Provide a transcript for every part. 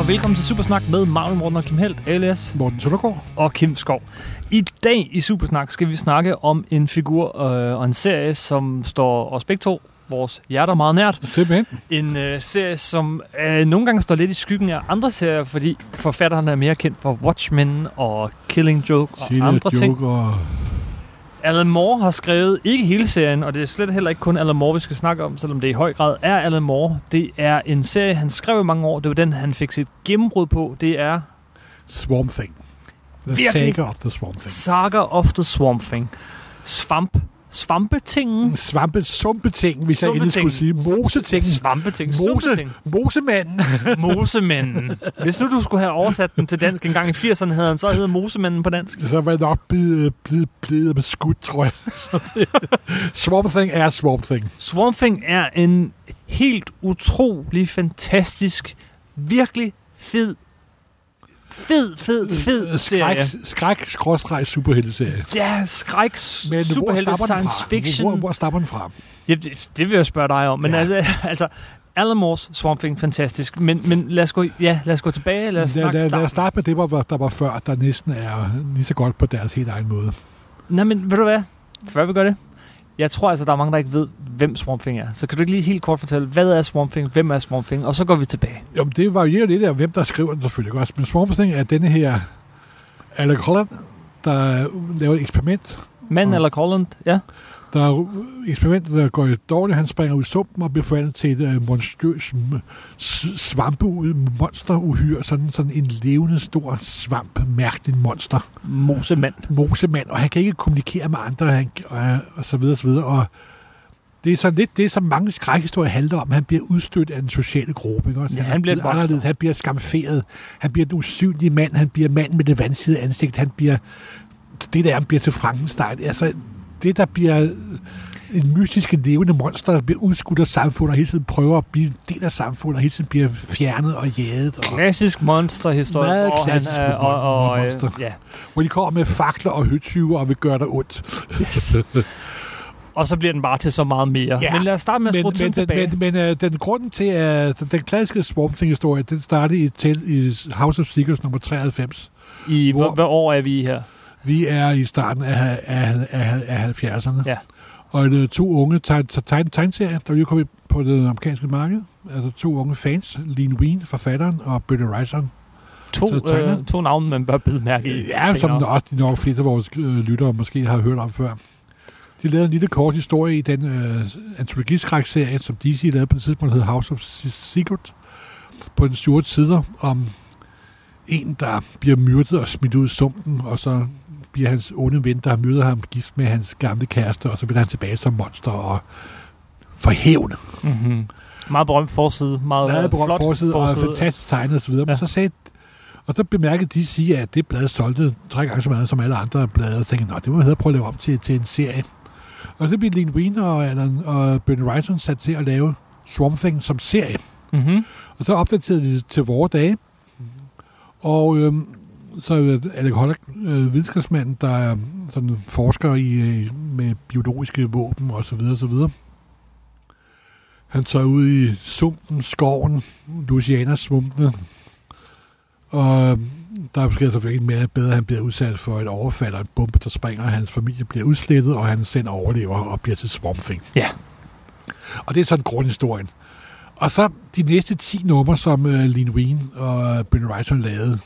og velkommen til Supersnak med Marvin Morten og Kim Helt, alias Morten Søndergaard. og Kim Skov. I dag i Supersnak skal vi snakke om en figur øh, og en serie, som står os begge to vores hjerter meget nært. Simpelthen. En øh, serie, som øh, nogle gange står lidt i skyggen af andre serier, fordi forfatteren er mere kendt for Watchmen og Killing Joke og Sille, andre ting. joke og... Alan Moore har skrevet ikke hele serien, og det er slet heller ikke kun Alan Moore, vi skal snakke om, selvom det i høj grad er Alan Moore. Det er en serie, han skrev i mange år. Det var den, han fik sit gennembrud på. Det er Swamp Thing. The Virkelig. Saga of the Swamp Thing. Saga of the Swamp Thing. Svamp. Svampetingen. Svampe, sumpeting, hvis jeg endelig skulle sige. Sumpeting. Moseting. Svampeting. Mose, Sumpeting. mosemanden. Mosemanden. Hvis nu du skulle have oversat den til dansk en gang i 80'erne, havde han så hedder Mosemanden på dansk. Så var jeg nok blevet, blevet, blevet med skud, tror jeg. Det- Swamp Thing er Swamp Thing. Swamp Thing er en helt utrolig fantastisk, virkelig fed, fed, fed, fed serie. Skræk, skråstreg superhelteserie. Ja, skræk, Men superhelte, science fiction. Hvor, hvor stammer den fra? Ja, det, det vil jeg spørge dig om. Men Ja. altså, altså, Alan Moores Swamp Thing, fantastisk. Men, men lad, os gå, ja, lad os gå tilbage. Lad os Lad, lad, lad os starte med det, hvor- der var før, der næsten er lige så godt på deres helt egen måde. Nej, men ved du hvad? Før vi gør det. Jeg tror altså, der er mange, der ikke ved, hvem Swamp Thing er. Så kan du ikke lige helt kort fortælle, hvad er Swamp Thing, hvem er Swamp Thing, og så går vi tilbage. Jo, men det varierer lidt af, hvem der skriver den selvfølgelig også. Men Swamp Thing er denne her Alec Holland, der laver et eksperiment. Mand eller Colland, ja. Der er eksperiment, der går dårligt. Han springer ud i sumpen og bliver forvandlet til et uh, monstrøs svampe monsteruhyr. Sådan, sådan en levende, stor svamp, mærkelig monster. Mosemand. Mosemand, og han kan ikke kommunikere med andre, han, og, og så videre, og så videre. Og det er sådan lidt det, som mange skrækhistorier handler om. Han bliver udstødt af den sociale gruppe. Ikke? også? Ja, han bliver blevet monster. anderledes. Han bliver skamferet. Han bliver den usynlige mand. Han bliver mand med det vandside ansigt. Han bliver det der, han bliver til Frankenstein. Altså, det der bliver en mystiske levende monster, der bliver udskudt af samfundet, og hele tiden prøver at blive en del af samfundet, og hele tiden bliver fjernet og jaget. Og, Klassisk monsterhistorie. Meget klassisk han, og, og, øh, monster. ja. hvor de kommer med fakler og høtyver og vil gøre dig ondt. Yes. Og så bliver den bare til så meget mere. Ja, Men lad os starte med at skrue tiden men, tilbage. men, men uh, den grunden til, at den klassiske Swamp Thing-historie, den startede i, til, i House of Secrets nummer 93. I, hvor- hvad år er vi her? Vi er i starten af, af, af, af 70'erne. Ja. Og uh, to unge tegn, tegn, tegneserier, der lige kommet på det amerikanske marked. Altså to unge fans, Lean Wien, forfatteren, og Bernie Wrightson. To, Så øh, to navne, man bør bide mærke i. Ja, som senere. også de nok fleste af vores øh, lyttere måske har hørt om før. De lavede en lille kort historie i den øh, antologiskrækserie, som DC lavede på det tidspunkt, hed House of Secret, på den 7 sider, om en, der bliver myrdet og smidt ud i sumpen, og så bliver hans onde ven, der har myrdet ham, gift med hans gamle kæreste, og så vender han tilbage som monster og for hævn. Mm-hmm. Meget berømt forside. Meget, Meget berømt flot forside, og fantastisk tegnet osv. Ja. Men så sagde, og så bemærkede de sige, at det blad solgte tre gange så meget som alle andre blade, og tænkte, at det må vi hellere prøve at lave om til, til en serie. Og så blev Lean Wien og, Alan, og Bernie Wrightson sat til at lave Swamp Thing som serie. Mm-hmm. Og så opdaterede de det til vores dage. Og øhm, så er det Alec Holland, øh, videnskabsmanden, der er sådan forsker i, øh, med biologiske våben og så videre, og så videre. Han tager ud i sumpen, skoven, Louisianas svumpene, og øhm, der sker selvfølgelig mere bedre, han bliver udsat for et overfald og en bombe, der springer, og hans familie bliver udslettet, og han selv overlever og bliver til Swamp Thing. Ja. Og det er sådan grundhistorien. Og så de næste 10 numre, som Lean Wien og Ben Wrightson lavede,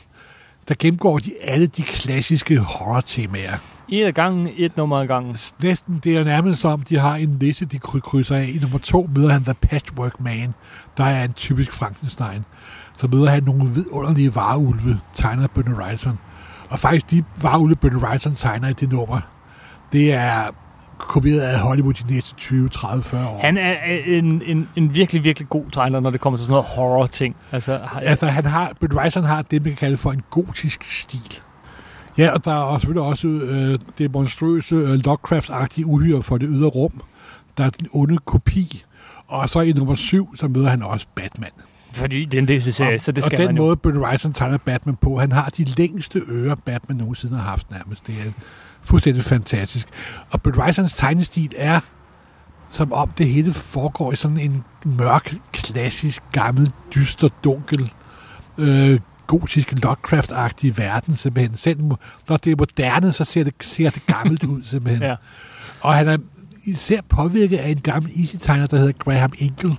der gennemgår de alle de klassiske horror-temaer. Et af gangen, et nummer ad gangen. Næsten, det er nærmest som, de har en liste, de kry- krydser af. I nummer to møder han The Patchwork Man, der er en typisk Frankenstein. Så møder han nogle vidunderlige vareulve, tegnet af Wrightson. Og faktisk de vareulve, Ben Wrightson tegner i det nummer, det er kopieret af Hollywood de næste 20, 30, 40 år. Han er en, en, en virkelig, virkelig god tegner, når det kommer til sådan noget horror-ting. Altså, har- Altså, han har, Ben Wrightson har det, man kan kalde for en gotisk stil. Ja, og der er også, selvfølgelig også øh, det monstrøse øh, Lovecraft-agtige uhyre for det ydre rum. Der er den onde kopi. Og så i nummer syv, så møder han også Batman. fordi det er en DC-serie, så det og skal den man jo. måde, Ben Wrightson tegner Batman på, han har de længste ører, Batman nogensinde har haft nærmest. Det er fuldstændig fantastisk. Og Wrightsons tegnestil er, som om det hele foregår i sådan en mørk, klassisk, gammel, dyster, dunkel øh, gotisk Lovecraft-agtig verden, simpelthen. Selv når det er moderne, så ser det, ser det gammelt ud, simpelthen. Ja. Og han er især påvirket af en gammel easy-tegner, der hedder Graham Ingle.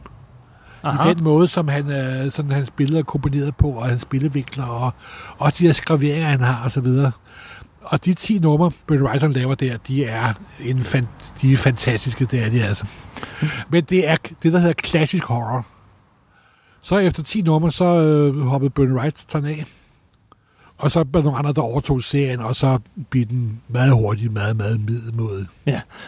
Aha. I den måde, som han, øh, sådan hans billeder er komponeret på, og hans spillevikler, og, og de her skraveringer, han har, og så videre. Og de 10 numre, Brett Writer laver der, de er, en fan, de er fantastiske, det er de altså. Men det er det, der hedder klassisk horror. Så efter 10 numre, så øh, hoppede Bernie Wrightson af. Og så var nogle andre, der overtog serien, og så blev den meget hurtigt, meget, meget middelmåde.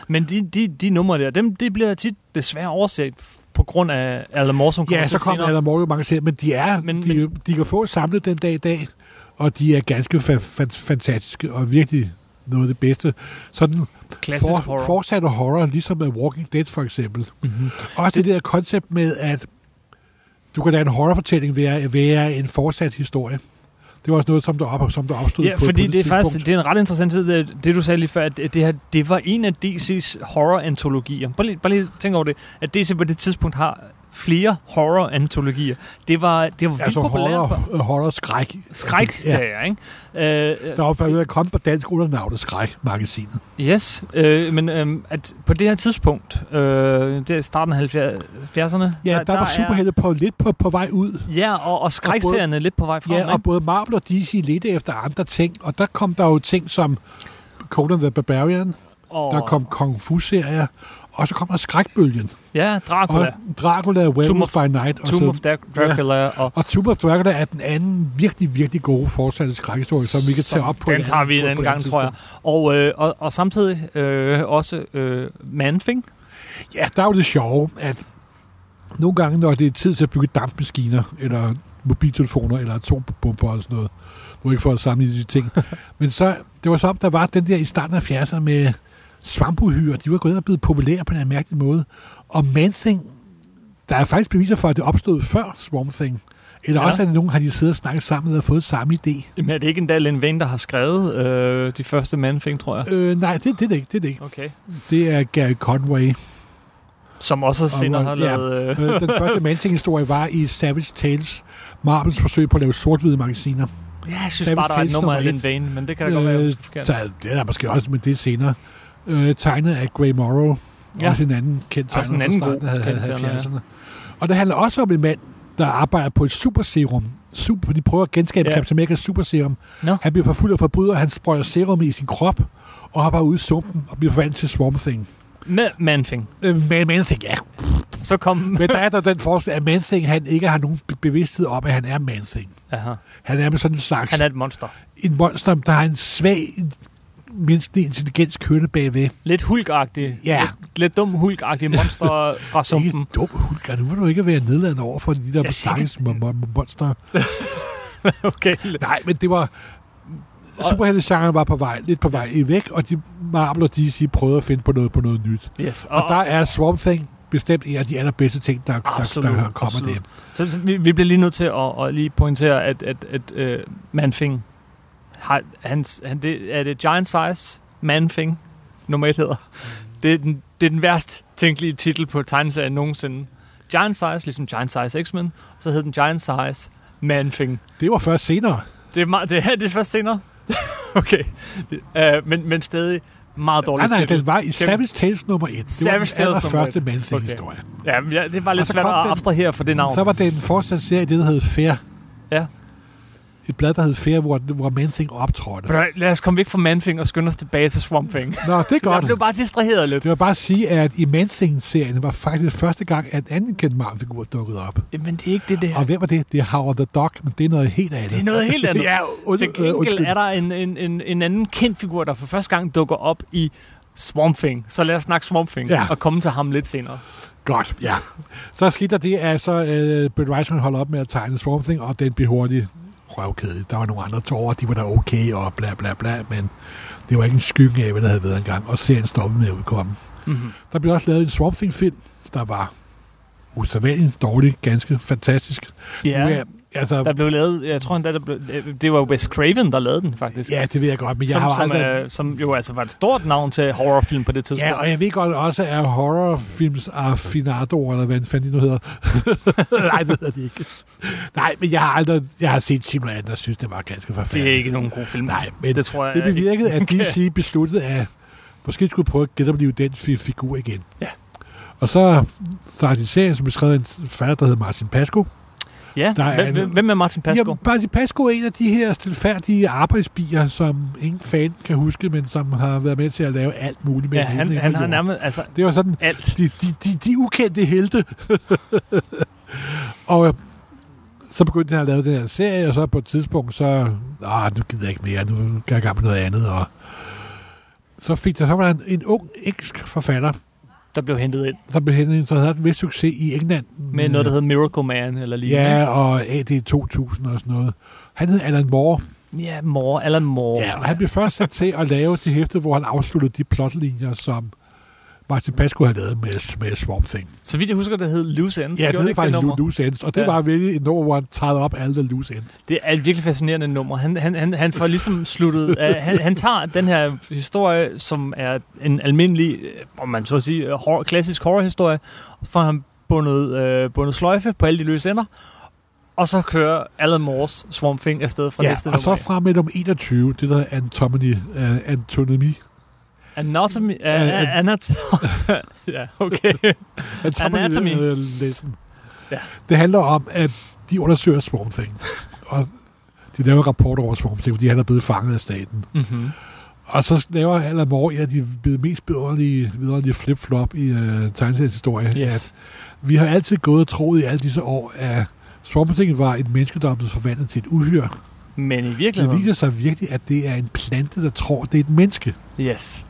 Men de, de, de numre der, dem, det bliver tit desværre overset på grund af Alan Moore, som kommer Ja, så senere. Alan Moore mange serier, men de er, men, de, men, de kan få samlet den dag i dag, og de er ganske fa- fa- fantastiske, og virkelig noget af det bedste. Sådan Klassisk for, horror. fortsatte horror, ligesom med Walking Dead for eksempel. Mm-hmm. Også det der koncept med, at du kan lade en horrorfortælling være, være en fortsat historie. Det var også noget, som der, op, som der opstod Ja, på, fordi på det er tidspunkt. faktisk det er en ret interessant tid, det, det du sagde lige før, at det, her, det var en af DC's horror-antologier. Bare lige, bare lige tænk over det, at DC på det tidspunkt har flere horror-antologier. Det var, det var vildt Altså populært. horror, på- øh, horror skræk. Skrækserier, ikke? Øh, Der var faktisk kommet på dansk under navnet Skræk-magasinet. Yes, øh, men øh, at på det her tidspunkt, øh, det er starten af 70'erne. Ja, der, der var superhelte på lidt på, på vej ud. Ja, og, og skrækserierne er lidt på vej frem. Ja, ikke? og både Marvel og DC ledte efter andre ting, og der kom der jo ting som Conan the Barbarian, og, der kom Kung Fu-serier, og så kom der Skrækbølgen, Ja, Dracula. og Dracula, Tomb Werewolf of- by Night, og, Tomb så, of Dra- Dracula og og Tomb of Dracula er den anden virkelig, virkelig gode fortsatte skrækhistorie, som vi kan tage op på. Den tager vi en anden gang, tror jeg. Og, øh, og, og samtidig øh, også øh, Man-Thing. Ja, der er jo det sjove, at nogle gange, når det er tid til at bygge dampmaskiner, eller mobiltelefoner, eller atombomber og sådan noget, nu ikke for at sammenligne de ting, men så, det var så, der var den der i starten af 70'erne med svampuhyre, de var gået og blevet populære på en mærkelig måde. Og Man-Thing, der er faktisk beviser for, at det opstod før Swamp Thing. Eller Ja. også, at nogen har de siddet og snakket sammen og fået samme idé. Men er det ikke endda Len Wayne, der har skrevet øh, de første Man-Thing, tror jeg? Øh, nej, det, det, er det ikke. Det er det ikke. Okay. Det er Gary Conway. Som også senere har ja, lavet... Øh, Øh, den første Man-Thing-historie var i Savage Tales, Marvels forsøg på at lave sort-hvide magasiner. ja, jeg synes Savage bare, der er et nummer af Len. Wayne, men det kan da godt være, jeg Øh, det er der måske også, men det er senere. Øh, tegnet af Gray Morrow, Ja. også en anden kendt Også tegner en anden fra starten af kendt tegner, ja. 70'erne. Og det handler også om en mand, der arbejder på et superserum. Super, de prøver at genskabe Ja. Captain America's superserum. Nå. Han bliver forfulgt af forbryder, han sprøjter serum i sin krop, og hopper ud i sumpen og bliver forvandlet til Swamp Thing. Med Man-Thing. Øh, men Man Thing, ja. Så kom... Men der er der den forskel, at Man han ikke har nogen be- bevidsthed om, at han er Man Thing. Aha. Han er med sådan en slags Han er et monster. en monster, der har en svag menneskelig intelligens kørende bagved. Lidt hulkagtig. Ja. Lidt, lidt dum hulkagtig monster fra Ikke sumpen. dum hulker. Nu vil du ikke være nedladende over for de der mo- monster. okay. Nej, men det var... Superheltegenren var på vej, lidt på vej i væk, og de Marvel og DC prøvede at finde på noget på noget nyt. Yes. Og, og der er Swamp Thing bestemt en af de allerbedste ting, der, der, Absolut, der kommer absolut. der. Så, så vi, vi bliver lige nødt til at, at lige pointere, at, at, at uh, Manfing har, hans, han, det, er det Giant Size Manfing, nummer et hedder. Det er den, det er den værst tænkelige titel på tegneserien nogensinde. Giant Size, ligesom Giant Size X-Men, så hed den Giant Size Manfing. Det var først senere. Det er, meget, det, er, det er først senere. okay. Uh, men, men stadig meget dårlig Nej, nej, titel. den var i Savage Tales nummer 1. Det Savage var Tales den nummer allerførste et. Man Okay. Ja, ja, det var lidt svært at abstrahere for det navn. Så var det en fortsat serie, det der hed Fair. Ja. Et blad, der hed Fair, hvor, hvor Man Thing optrådte. Bro, Lad os komme væk fra Manfing og skynde os tilbage til Swamp Thing. Nå, det er Jeg godt. blev bare distraheret lidt. Det var bare at sige, at i Man Thing-serien var faktisk første gang, at en anden kendt Marvel-figur dukkede op. Men det er ikke det, det Og hvem var det? Det er Howard the Dog, men det er noget helt andet. Det er noget helt andet. ja, und, Til øh, gengæld undskyld. er der en, en, en, en anden kendt figur, der for første gang dukker op i Swamp Thing. Så lad os snakke Swamp Thing Ja. og komme til ham lidt senere. Godt, ja. Så skete der det, at så uh, Brett Reisman holdt op med at tegne Swamp Thing, og den blev hurtigt røvkedelig. Der var nogle andre tårer, de var da okay, og bla bla bla, men det var ikke en skygge af, hvad der havde været engang, og serien stoppede med at udkomme. Mm-hmm. Der blev også lavet en Swamp Thing-film, der var usædvanligt dårlig, ganske fantastisk. Nu Ja, er, Altså, Der blev lavet, jeg tror endda, der blev, det var Wes Craven, der lavede den faktisk. ja, det ved jeg godt, men jeg som, har som, aldrig... øh, som jo altså var et stort navn til horrorfilm på det tidspunkt. Ja, og jeg ved godt også, at horrorfilms affinator, eller hvad fanden de nu hedder. Nej, det hedder de ikke. Nej, men jeg har aldrig jeg har set Simulator, og synes, det var ganske det forfærdeligt. er ikke nogen god film. Nej, men det tror jeg Det bevirkede, at. DC besluttede, at måske skulle prøve at genopleve den fi- figur igen. Ja. Og så startede en serie, som blev skrevet af en forfatter, der hedder Martin Pasco. Ja, Der er hvem, hvem- er Martin Pasco? Ja, Martin Pasco er en af de her stilfærdige arbejdsbier, som ingen fan kan huske, men som har været med til at lave alt muligt med Ja, han, han har nærmest, altså Det var sådan, alt. de, de, de, de ukendte helte. og øh, så begyndte han at lave den her serie, og så på et tidspunkt, så, ah, nu gider jeg ikke mere, nu kan jeg i gang med noget andet, og så fik der, så var der en, en ung engelsk forfatter, Der blev hentet ind der blev hentet, der havde en vis succes i England. med noget, der hedder Miracle Man, eller lignende. Ja, og AD 2000 og sådan noget. Han hed Alan Moore, Ja, Moore, Alan Moore. ja, og han blev først sat til at lave det hæfte, hvor han afsluttede de plotlinjer, som Martin Pasco havde lavet med, med Swamp Thing. Så vidt jeg husker, det hed Loose Ends. Ja, det er ikke faktisk nummer? loose ends, og det Ja. var virkelig et nummer, hvor han tager op alle loose ends. Det er et virkelig fascinerende nummer. Han, han, han, han får ligesom sluttet... uh, han, han tager den her historie, som er en almindelig, øh, om man så at sige, øh, horror, klassisk horrorhistorie, og så får han bundet, uh, bundet sløjfe på alle de løse ender, og så kører Alan Moores Swamp Thing afsted fra Ja, næste og nummer. så af. fra med nummer 21, det der anatomy, uh, anatomy, Anatomy... Uh, Ja, uh, anat ja, okay. Anatomy. uh, lesson. Ja. Det handler om, at de undersøger Swamp Thing, og de laver en rapport over Swamp Thing, fordi han er blevet fanget af staten. mm-hmm. Og så laver Alan Moore en af de mest vidunderlige, vidunderlige flip-flop i uh, tegneserieshistorie. Yes. At vi har altid gået og troet i alle disse år, at Swamp Thing var et menneske, der er blevet forvandlet til et uhyre. Men i Det virkeligheden... viser sig virkelig, at det er en plante, der tror, det er et menneske. Yes.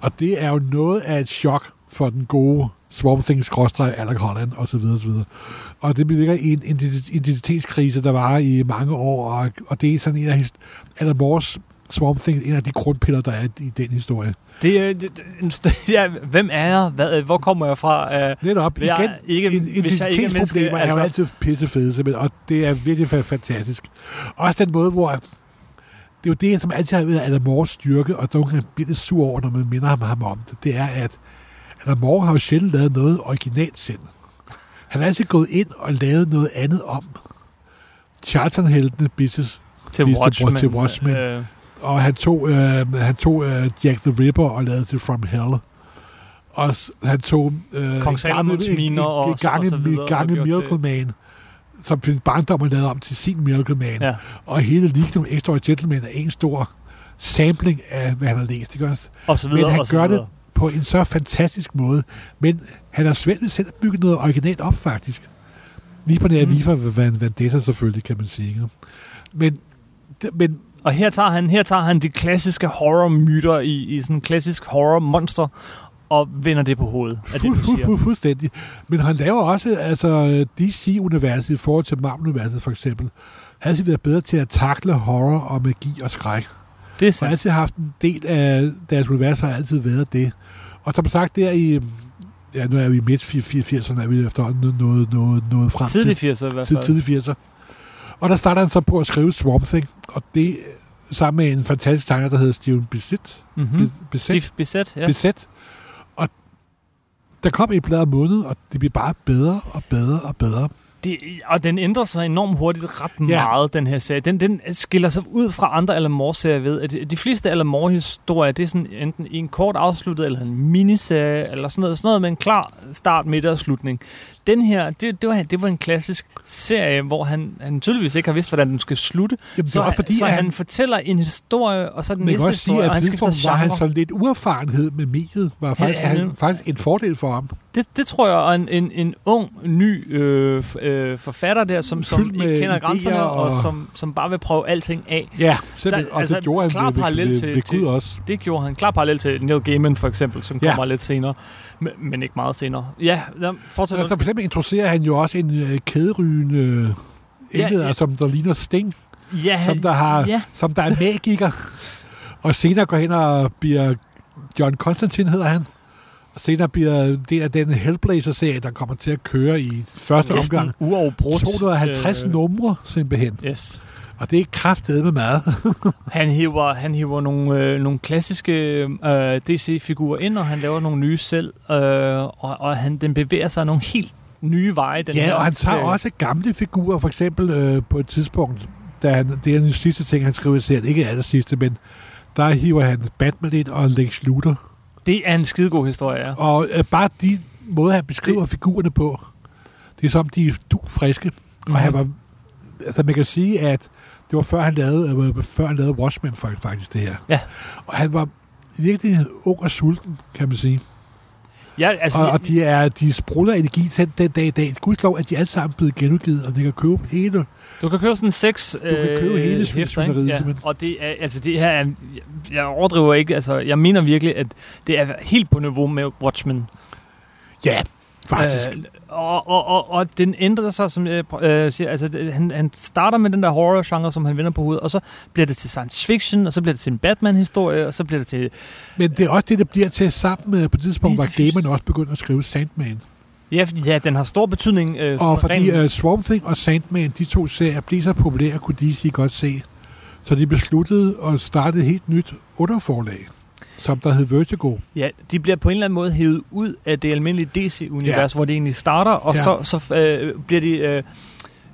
Og det er jo noget af et chok for den gode Swamp Thing, skråstreg, Alec Holland osv. osv. Og det bevirker i en identi- identitetskrise, der var i mange år, og, og det er sådan en af Alan Moores Swamp Thing, en af de grundpiller, der er i den historie. Det, er- det, det, ja, hvem er jeg? Hvad, hvor kommer jeg fra? Uh, Netop, igen, ikke- jeg ikke er menneske, identitetsproblemer er jo altså- altid pissefede, og det er virkelig fa- fantastisk. Også den måde, hvor det er jo det, som altid har været Alan Moores styrke, og gange bliver lidt sur over, når man minder ham, ham om det, det er, at Alan Moore har jo sjældent lavet noget originalt selv. Han har altid gået ind og lavet noget andet om. Charlton-heltene, Business, til Watchmen. til Watchmen. Øh, og han tog, øh, han tog øh, Jack the Ripper og lavede til From Hell. Og han tog øh, Kong Salomons miner og- og gange, så videre, gange og Miracle Man, som sin barndom er lavet om til sin Miracle Man. ja. Og hele League Extra Gentleman er en stor sampling af, hvad han har læst. Ikke også? Og så videre, Men han og så gør det på en så fantastisk måde. Men han har svært ved selv at bygge noget originalt op, faktisk. Lige på her Mm. Viva Vendetta selvfølgelig, kan man sige. Men, men Og her tager han, her tager han de klassiske horror-myter i, i sådan en klassisk horror-monster, og vender det på hovedet, af det, du fu- siger. fu- Fuldstændig. Men han laver også altså, DC-universet i forhold til Marvel-universet for eksempel. Har altid været bedre til at takle horror og magi og skræk. Det er har sandt. altid haft en del af deres univers, har altid været det. Og som sagt, der i, ja, nu er vi i midt 80'erne, er vi efterhånden noget, noget, noget frem Tidlig til. 80'er i hvert fald. tidlig 80'er. Og der starter han så på at skrive Swamp Thing, og det sammen med en fantastisk tegner, der hedder Steven Bissett. Mm-hmm. Mm. Bissett. Steve Bissett, ja. Ja. Der kom et blad om måneden, og det bliver bare bedre og bedre og bedre. Det, og den ændrer sig enormt hurtigt ret Ja. meget, den her serie. Den, den skiller sig ud fra andre Alan Moore-serier ved, at de, de fleste Alan Moore-historier, det er sådan enten en kort afsluttet, eller en miniserie, eller sådan noget, sådan noget med en klar start, midt og slutning. Den her, det, det, var, det var en klassisk serie, hvor han, han tydeligvis ikke har vidst, hvordan den skal slutte. Jamen, Så, også fordi, så han, han, fortæller en historie, og så den næste også sige, historie, at og han skifter tidspunkt var han genre. så lidt uerfarenhed med mediet, var faktisk, Ja, ja. han, faktisk en fordel for ham. Det, det tror jeg en, en, en ung, ny øh, øh, forfatter der, som, som ikke kender grænserne, og, og- som, som bare vil prøve alting af. Ja, simpelthen, Der- og altså, det gjorde klar han ved, parallel ved, til- ved, ved til- Gud også. Det gjorde han. Klar parallel til Neil Gaiman for eksempel, som Ja. kommer lidt senere. Men, men ikke meget senere. Ja, fortsæt. Så for eksempel introducerer han jo også en øh, kæderygende øh, Ja, enhed, ja. som der ligner Sting, ja, som der, har, ja. som der er magiker. og senere går hen og bliver John Constantine, hedder han. Senere bliver det af den Hellblazer-serie, der kommer til at køre i første Næsten omgang. uafbrudt. 250 øh, numre simpelthen. Yes. Og det er kraftedet med meget. Han hiver, han hiver nogle, øh, nogle klassiske øh, DC-figurer ind, og han laver nogle nye selv, øh, og, og han, den bevæger sig nogle helt nye veje. Den ja, her og han tager serie. også gamle figurer, for eksempel øh, på et tidspunkt, da han, det er den sidste ting, han skriver i serien, ikke aller sidste, men der hiver han Batman ind og Lex Luthor. Det er en skidegod historie, ja. Og øh, bare de måder, han beskriver det... figurerne på, det er som, de er du friske. Mm-hmm. Og han var, altså man kan sige, at det var før han lavede, øh, før han lavede Watchmen faktisk det her. Ja. Og han var virkelig ung og sulten, kan man sige. Ja, altså, Og, og de, er, de spruller energi til den dag i dag. Gudslov, at de alle sammen blevet genudgivet, og det kan købe hele. Du kan købe sådan seks Du kan købe hele hæfter, ikke? svindsvineriet, ja. simpelthen. Og det er, altså det her er, jeg overdriver ikke, altså jeg mener virkelig, at det er helt på niveau med Watchmen. Ja, faktisk. Øh, og, og, og, og den ændrer sig, som jeg øh, siger, altså det, han, han starter med den der horror-genre, som han vender på hovedet, og så bliver det til science fiction, og så bliver det til en Batman-historie, og så bliver det til... Men det er også det, der bliver til sammen med, på et tidspunkt var Gaiman også begyndt at skrive Sandman. Ja, fordi- ja den har stor betydning. Øh, Og fordi rent- uh, Swamp Thing og Sandman, de to serier, blev så populære, kunne DC godt se. Så de besluttede at starte et helt nyt underforlag, som der hed Vertigo. Ja, de bliver på en eller anden måde hævet ud af det almindelige DC-univers, Ja. hvor det egentlig starter, og Ja. så, så øh, bliver de øh,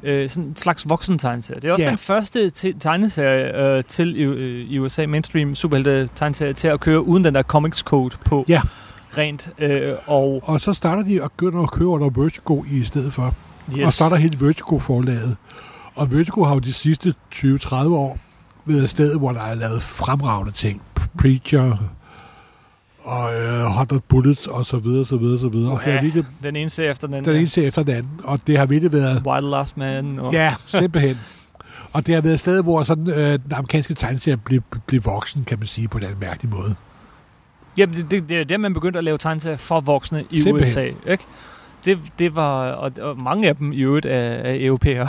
øh, sådan en slags voksen-tegneserie. Det er også Ja. den første te- tegneserie øh, til i, øh, i USA, mainstream superhelte-tegneserie, til at køre uden den der comics code på Ja. Rent. Øh, og Og så starter de at begynde at køre under Vertigo i stedet for. yes, Og starter hele Vertigo-forlaget. Og Vertigo har jo de sidste 20-30 år været et sted, hvor der er lavet fremragende ting. Preacher og øh, 100 Bullets og så videre, så videre, så videre. Og det Ja, har virkelig, den ene serie efter den anden. den ene serie efter den anden. Og det har virkelig været Wild Last Man. Og, Ja, simpelthen. Og det har været et sted, hvor sådan, øh, den amerikanske tegneserie blev, blev voksen, kan man sige, på en eller anden mærkelig måde. Jamen, det, det, det er der, man begyndte at lave tegneserier for voksne i Simpelthen. USA. Ikke? Det, det var, og, og mange af dem i øvrigt er, er europæere.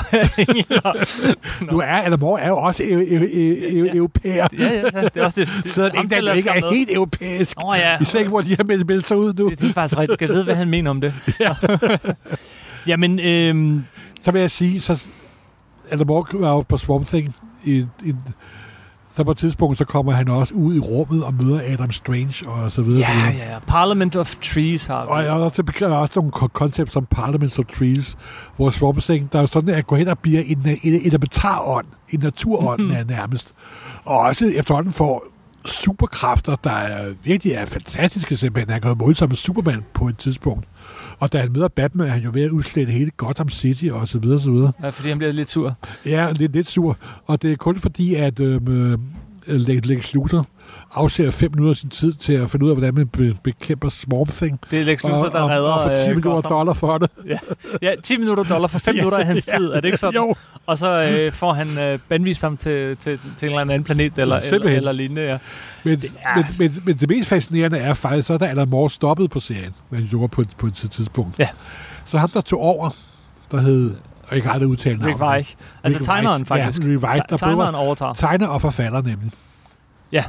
Nu er Adam Moore er jo også eu- eu- eu- eu- europæer. ja, ja, ja, det er også det. det Så ham ikke, der ikke er helt europæisk. Oh, ja, Især ikke, hvor de har meldt sig ud nu. det, det er faktisk rigtigt. Du kan vide, hvad han mener om det. Jamen, øhm, Så vil jeg sige, så Adam Moore var jo på Swamp Thing. I, i, så på et tidspunkt, så kommer han også ud i rummet og møder Adam Strange og så videre. ja, videre. ja, Parliament of Trees har Og vi. jeg har også, der er også nogle ko- koncepter som Parliaments of Trees, hvor Swamp Thing, der er sådan, at gå hen og bliver en, en, en elementarånd, en naturånd Mhm. mm. nærmest. Og også efterhånden får superkræfter, der er, virkelig er fantastiske simpelthen. Han kan sig med Superman på et tidspunkt. Og da han møder Batman, er han jo ved at udslette hele Gotham City og så videre, så videre. Ja, fordi han bliver lidt sur. Ja, lidt, lidt sur. Og det er kun fordi, at øhm, øh, Lex Luthor afser fem minutter af sin tid til at finde ud af, hvordan man be- bekæmper Swamp Thing. Det er Lex Luthor, der og, redder og, for 10 øh, millioner Gotham. dollar for det. Ja, 10 minutter dollar for 5 minutter af hans tid. Er det ikke sådan? Jo, Og så øh, får han øh, bandvist ham til, til, til en eller anden planet eller, eller, eller lignende. Ja. men, Ja. men, men, men det mest fascinerende er faktisk, så er der Alan Moore stoppet på serien, hvad han gjorde på, et- på et tidspunkt. Ja. Så ham, der tog over, der hed, og jeg kan aldrig udtale Rick navnet. Weich. Altså Rick tegneren Weich. faktisk. Ja, Rick Weich, der Tegneren overtager. tegner og forfatter nemlig. Ja.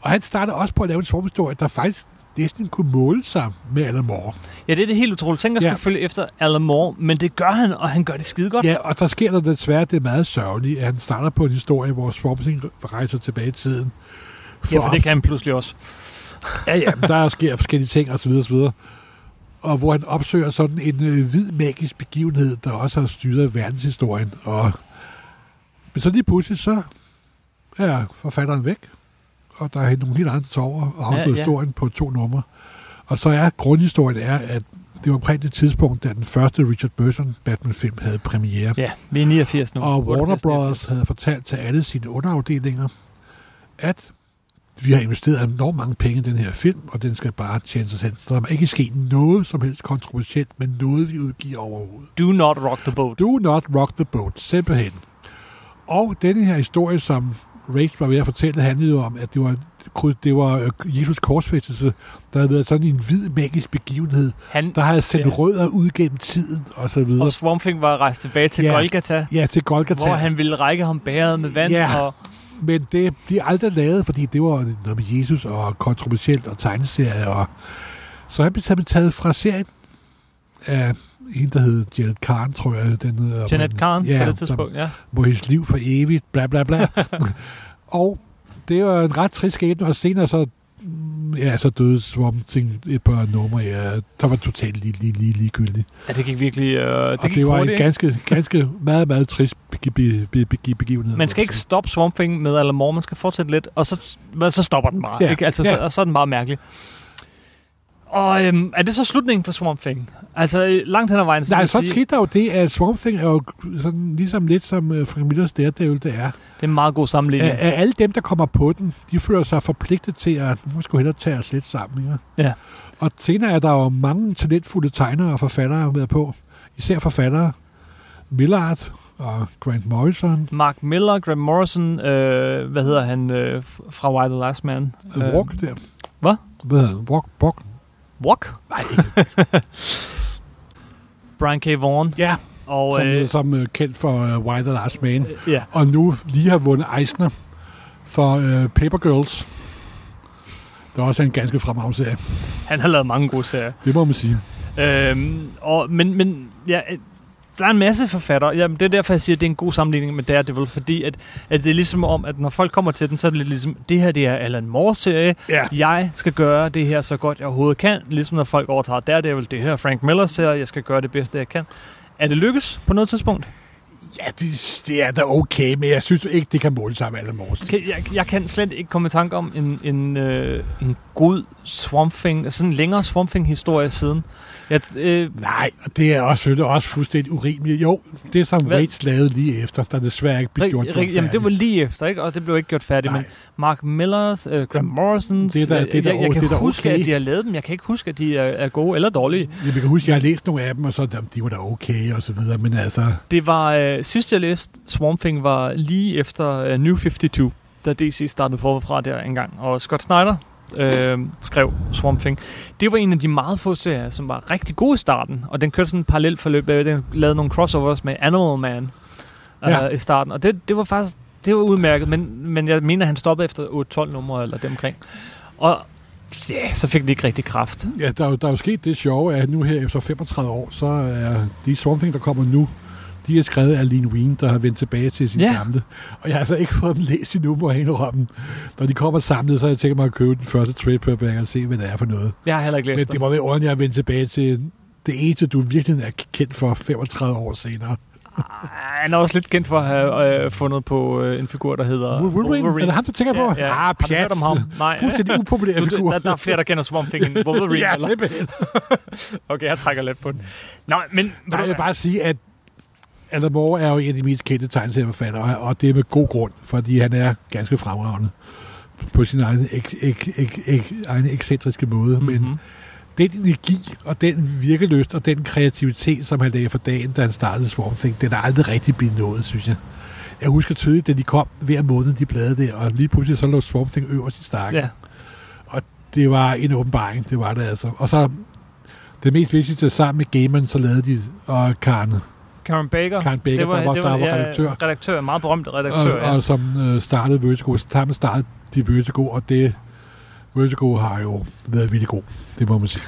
Og han startede også på at lave en svomhistorie, der faktisk næsten kunne måle sig med Alan Moore. Ja, det er det helt utroligt. Tænk at Ja. skulle følge efter Alan Moore, men det gør han, og han gør det skide godt. Ja, og der sker der desværre det er meget sørgeligt, at han starter på en historie, hvor Swamp Thing rejser tilbage i tiden. ja for det kan han pludselig også. Ja, ja, men der sker forskellige ting og så videre, og hvor han opsøger sådan en øh, hvid magisk begivenhed, der også har styret verdenshistorien. Og men så lige pludselig, så er forfatteren væk, og der er nogle helt andre over og Ja, afslutter ja. historien på to numre. Og så er grundhistorien er, at det var omkring det tidspunkt, da den første Richard Burton Batman-film havde premiere. Ja, vi er 89 nu. Og Warner 88, Brothers 89. havde fortalt til alle sine underafdelinger, at vi har investeret enormt mange penge i den her film, og den skal bare tjene sig selv. Så der må ikke ske noget som helst kontroversielt, men noget, vi udgiver overhovedet. Do not rock the boat. Do not rock the boat, simpelthen. Og denne her historie, som Rage var ved at fortælle, handlede jo om, at det var, det var øh, Jesus korsfæstelse, der havde været sådan en hvid magisk begivenhed, Han, der havde sendt Ja. rødder ud gennem tiden, og så videre. og Swamp Thing var rejst tilbage til Ja. Golgata, Ja, til Golgata. hvor han ville række ham bæret med vand. Ja. Og, Men det de er aldrig lavet, fordi det var noget med Jesus og kontroversielt og tegneserie. Og Så han blev taget- taget fra serien af en, der hed Janet Karen, tror jeg. Den hedder, Janet Karen ja, på det tidspunkt, ja. Må hendes liv for evigt, bla bla bla. og det var en ret trist skæbne, og senere så, ja, så døde Swamp Thing et par numre, ja, der var totalt lige, lige, lige ligegyldigt. ja. det gik virkelig... Øh, det, og gik det var en hurtigt, ikke? ganske, ganske meget, meget trist begi- be- be- be- begivenhed. Man skal ikke stoppe Swamp Thing med Alan Moore, man skal fortsætte lidt, og så, så stopper den bare. Ja, Ikke? Altså, ja. så, og så er den bare mærkelig. Og øhm, er det så slutningen for Swamp Thing? Altså, øh, langt hen ad vejen, Nej, så sige, skete der jo det, at Swamp Thing er jo sådan, ligesom lidt som uh, Frank Millers Daredevil, det er. det er en meget god sammenligning. Af, af alle dem, der kommer på den, de føler sig forpligtet til, at nu skal hellere tage os lidt sammen. Ja? Ja. Og senere er der jo mange talentfulde tegnere og forfattere med på. Især forfattere. Millard og Grant Morrison. Mark Miller, Graham Morrison, øh, hvad hedder han øh, fra Why the Last Man? Øh, Walk der. hvad? Hvad hedder han? Walk, Walk. Walk? Nej. Brian K. Vaughan. Ja, Og, som, øh, øh, som uh, kendt for uh, Why the Last Man. ja, Og nu lige har vundet Eisner for uh, Paper Girls. Der er også en ganske fremragende serie. han har lavet mange gode serier. Det må man sige. Øhm, og, men, men ja, øh, der er en masse forfattere. Jamen, det er derfor, jeg siger, at det er en god sammenligning med Daredevil, fordi at, at det er ligesom om, at når folk kommer til den, så er det lidt ligesom, det her det er Alan Moore-serie. Ja. Jeg skal gøre det her så godt, jeg overhovedet kan. Ligesom når folk overtager Daredevil, det her er Frank Miller-serie, jeg skal gøre det bedste, jeg kan. Er det lykkes på noget tidspunkt? Ja, det, det er da okay, men jeg synes ikke, det kan måle sig med Alan Morse. Kan, jeg, jeg kan slet ikke komme i tanke om en, en, øh, en god Swamp Thing, sådan en længere Swamp Thing-historie siden. Jeg, øh, Nej, og det er også, selvfølgelig også fuldstændig urimeligt. Jo, det som Hvad? Waits lavede lige efter, der desværre ikke blev gjort, rig, jamen, det var lige efter, ikke? Og det blev ikke gjort færdigt. Men Mark Millers, øh, Graham Morrisons... Det er øh, det er da jeg, jeg o- kan det er da huske, okay. at de har lavet dem. Jeg kan ikke huske, at de er, er gode eller dårlige. Jeg kan huske, jeg har læst nogle af dem, og så de var da okay, og så videre, men altså... Det var... Øh, sidst jeg læste Swamp Thing var lige efter øh, New 52, da DC startede forfra der engang. Og Scott Snyder øh, skrev Swamp Thing. Det var en af de meget få serier, som var rigtig gode i starten. Og den kørte sådan en parallelt forløb. øh, Den lavede nogle crossovers med Animal Man øh, Ja. i starten. Og det, det var faktisk det var udmærket, men, men jeg mener, han stoppede efter 8-12 numre eller dem omkring. Og ja, så fik det ikke rigtig kraft. Ja, der, er jo- der er jo sket det sjove, at nu her efter 35 år, så er de Swamp Thing, der kommer nu, de er skrevet af Lean Wien, der har vendt tilbage til sin Ja. gamle. Og jeg har altså ikke fået dem læst endnu, må jeg indrømme. Når de kommer samlet, så har jeg tænkt mig at købe den første trade paperback og se, hvad det er for noget. Jeg har heller ikke Men læst det må være ordentligt at vende tilbage til det eneste, du virkelig er kendt for 35 år senere. Ej, Han er også lidt kendt for at have øh, fundet på øh, en figur, der hedder Wolverine. Er det ham, du tænker på? Ja, ja. Ah, Har du pjat. hørt om ham? Nej. Fuldstændig upopulær Du, figur. der, der er flere, der kender Swamp Thing end Wolverine. ja, eller? Okay, jeg trækker lidt på den. Nå, men... Nej, jeg vil bare sige, at Alan Moore er jo en af de mest kendte tegneserieforfattere, og det er med god grund, fordi han er ganske fremragende på sin egen, ek, ek, ek, ek, egen ekscentriske måde. Mm-hmm. Men Mhm. den energi og den virkeløst og den kreativitet, som han lagde for dagen, da han startede Swamp Thing, den er aldrig rigtig blevet nået, synes jeg. Jeg husker tydeligt, da de kom hver måned, de blade der, og lige pludselig så lå Swamp Thing øverst i stakken. Ja, Det var en åbenbaring, det var det altså. Og så det mest vigtigste, sammen med Gaiman, så lavede de, og Karen, Karen Baker. Karen Baker, der var- der var ja, redaktør. Redaktør, meget berømt redaktør, og, ja. og som øh, startede Vertigo. Sammen startede de Vertigo, og det Vertigo har jo været vildt god, det må man sige.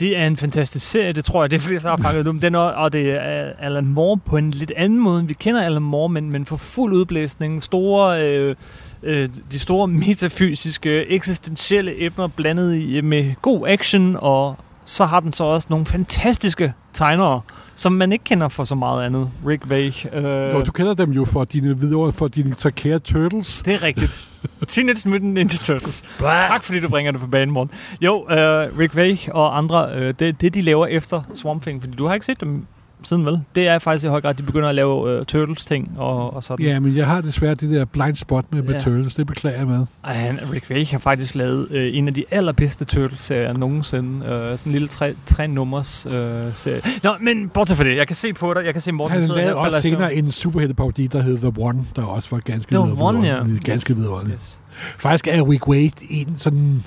Det er en fantastisk serie, det tror jeg, det er fordi, der har fanget nu. Den er, og det er Alan Moore på en lidt anden måde, end vi kender Alan Moore, men, men for fuld udblæsning. Store, øh, øh, de store metafysiske, eksistentielle emner blandet i med god action, og så har den så også nogle fantastiske tegnere, som man ikke kender for så meget andet. Rick Wake. Øh, Jo, du kender dem jo for dine videre, for dine Takara Turtles. det er rigtigt. Teenage Mutant Ninja Turtles. Tak fordi du bringer det på banen, morgen. Jo, øh, Rick Wake og andre, øh, det, det de laver efter Swamp Thing, fordi du har ikke set dem siden vel? Det er faktisk i høj grad, at de begynder at lave øh, Turtles-ting og, og sådan. Ja, men jeg har desværre det der blind spot med, med Ja. Turtles, det beklager jeg med. Ej, Rick Wake har faktisk lavet øh, en af de allerbedste Turtles-serier nogensinde. Øh, sådan en lille tre, tre nummers øh, serie. Nå, men bortset fra det, jeg kan se på dig, jeg kan se Morten Han sidder lavede også senere en superhelteparodi, der hed The One, der også var ganske The One, ja. Ganske Yes. vidunderlig. Yes. Faktisk er Rick Wade en sådan...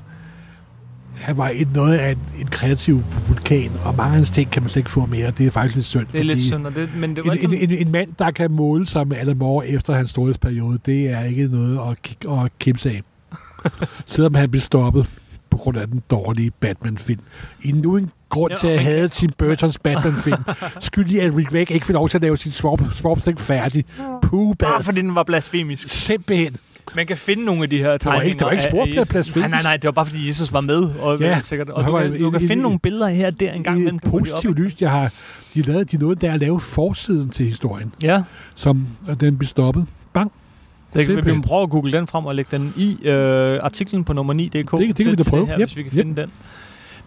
Han var et, noget af en, en kreativ vulkan, og mange af hans ting kan man slet ikke få mere. Det er faktisk lidt synd, Det er lidt synd, og det, men det var en, en, altid... en, en mand, der kan måle sig med Alan Moore efter hans storhedsperiode, det er ikke noget at, at kimse af. Selvom han blev stoppet på grund af den dårlige Batman-film. Endnu en grund ja, til at have Tim Burtons Batman-film. Skyldig at Rick Wake ikke fik lov til at lave sin swamp Thing færdig. Puh, bad. Bare fordi den var blasfemisk. Simpelthen. Man kan finde nogle af de her var tegninger. ikke- der var ikke af- spor af af Jesus. blasfemisk. Nej, nej, nej. Det var bare fordi Jesus var med. Og, Ja, sikkert. og der du, var kan, du kan finde nogle billeder her der en gang et positivt lys, jeg har, de lavede de nåede der at lave forsiden til historien, ikke? Ja, som den blev stoppet. Bang. det kan, vi må prøve at google den frem og lægge den i øh, artiklen på nummer 9.dk. det kan vi da prøve. Det her, Yep, hvis vi kan yep. finde den.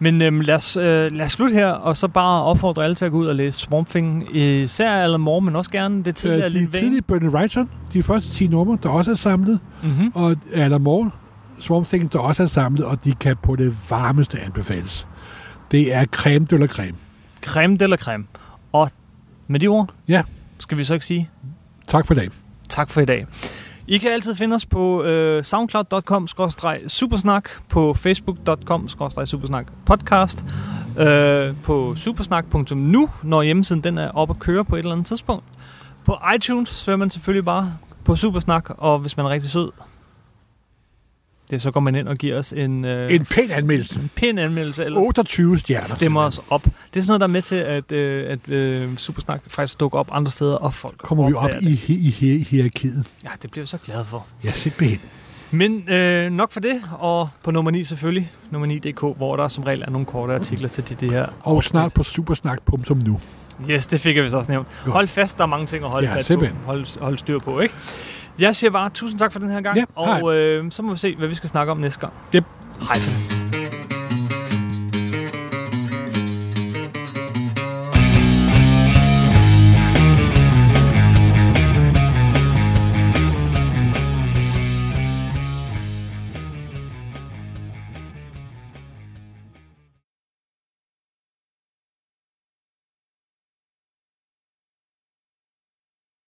Men øhm, lad, os, øh, lad os slutte her, og så bare opfordre alle til at gå ud og læse Swamp Thing. Især Alan Moore, men også gerne det tidligere Øh, de tidlige Bernie Wrightson, de første 10 numre, der også er samlet, Mm-hmm. og Alan Moore, Swamp Thing, der også er samlet, og de kan på det varmeste anbefales. Det er creme de la creme. Creme de la creme. Og med de ord, Ja. skal vi så ikke sige Tak for i dag. tak for i dag. I kan altid finde os på øh, soundcloud.com-supersnak, på facebook.com-supersnak podcast, øh, på supersnak.nu, når hjemmesiden den er oppe at køre på et eller andet tidspunkt. På iTunes søger man selvfølgelig bare på Supersnak, og hvis man er rigtig sød, det, så går man ind og giver os en, øh, En pæn anmeldelse. en pæn anmeldelse, eller 28 stjerner. stemmer os op. Det er sådan noget, der er med til, at, øh, at øh, Supersnak faktisk dukker op andre steder, og folk Kommer vi op i, det. i, i hi- hierarkiet. Ja, det bliver vi så glad for. Ja, simpelthen. Men øh, nok for det, og på nummer 9 selvfølgelig, nummer 9.dk, hvor der som regel er nogle korte artikler til de, de her. Og snart på supersnak.nu. Yes, det fik jeg vist også nævnt. Godt. Hold fast, der er mange ting at holde Ja, simpelthen. på. Hold, hold styr på, ikke? Jeg siger bare tusind tak for den her gang, Ja, hej. og øh, så må vi se, hvad vi skal snakke om næste gang. Yep. Hej.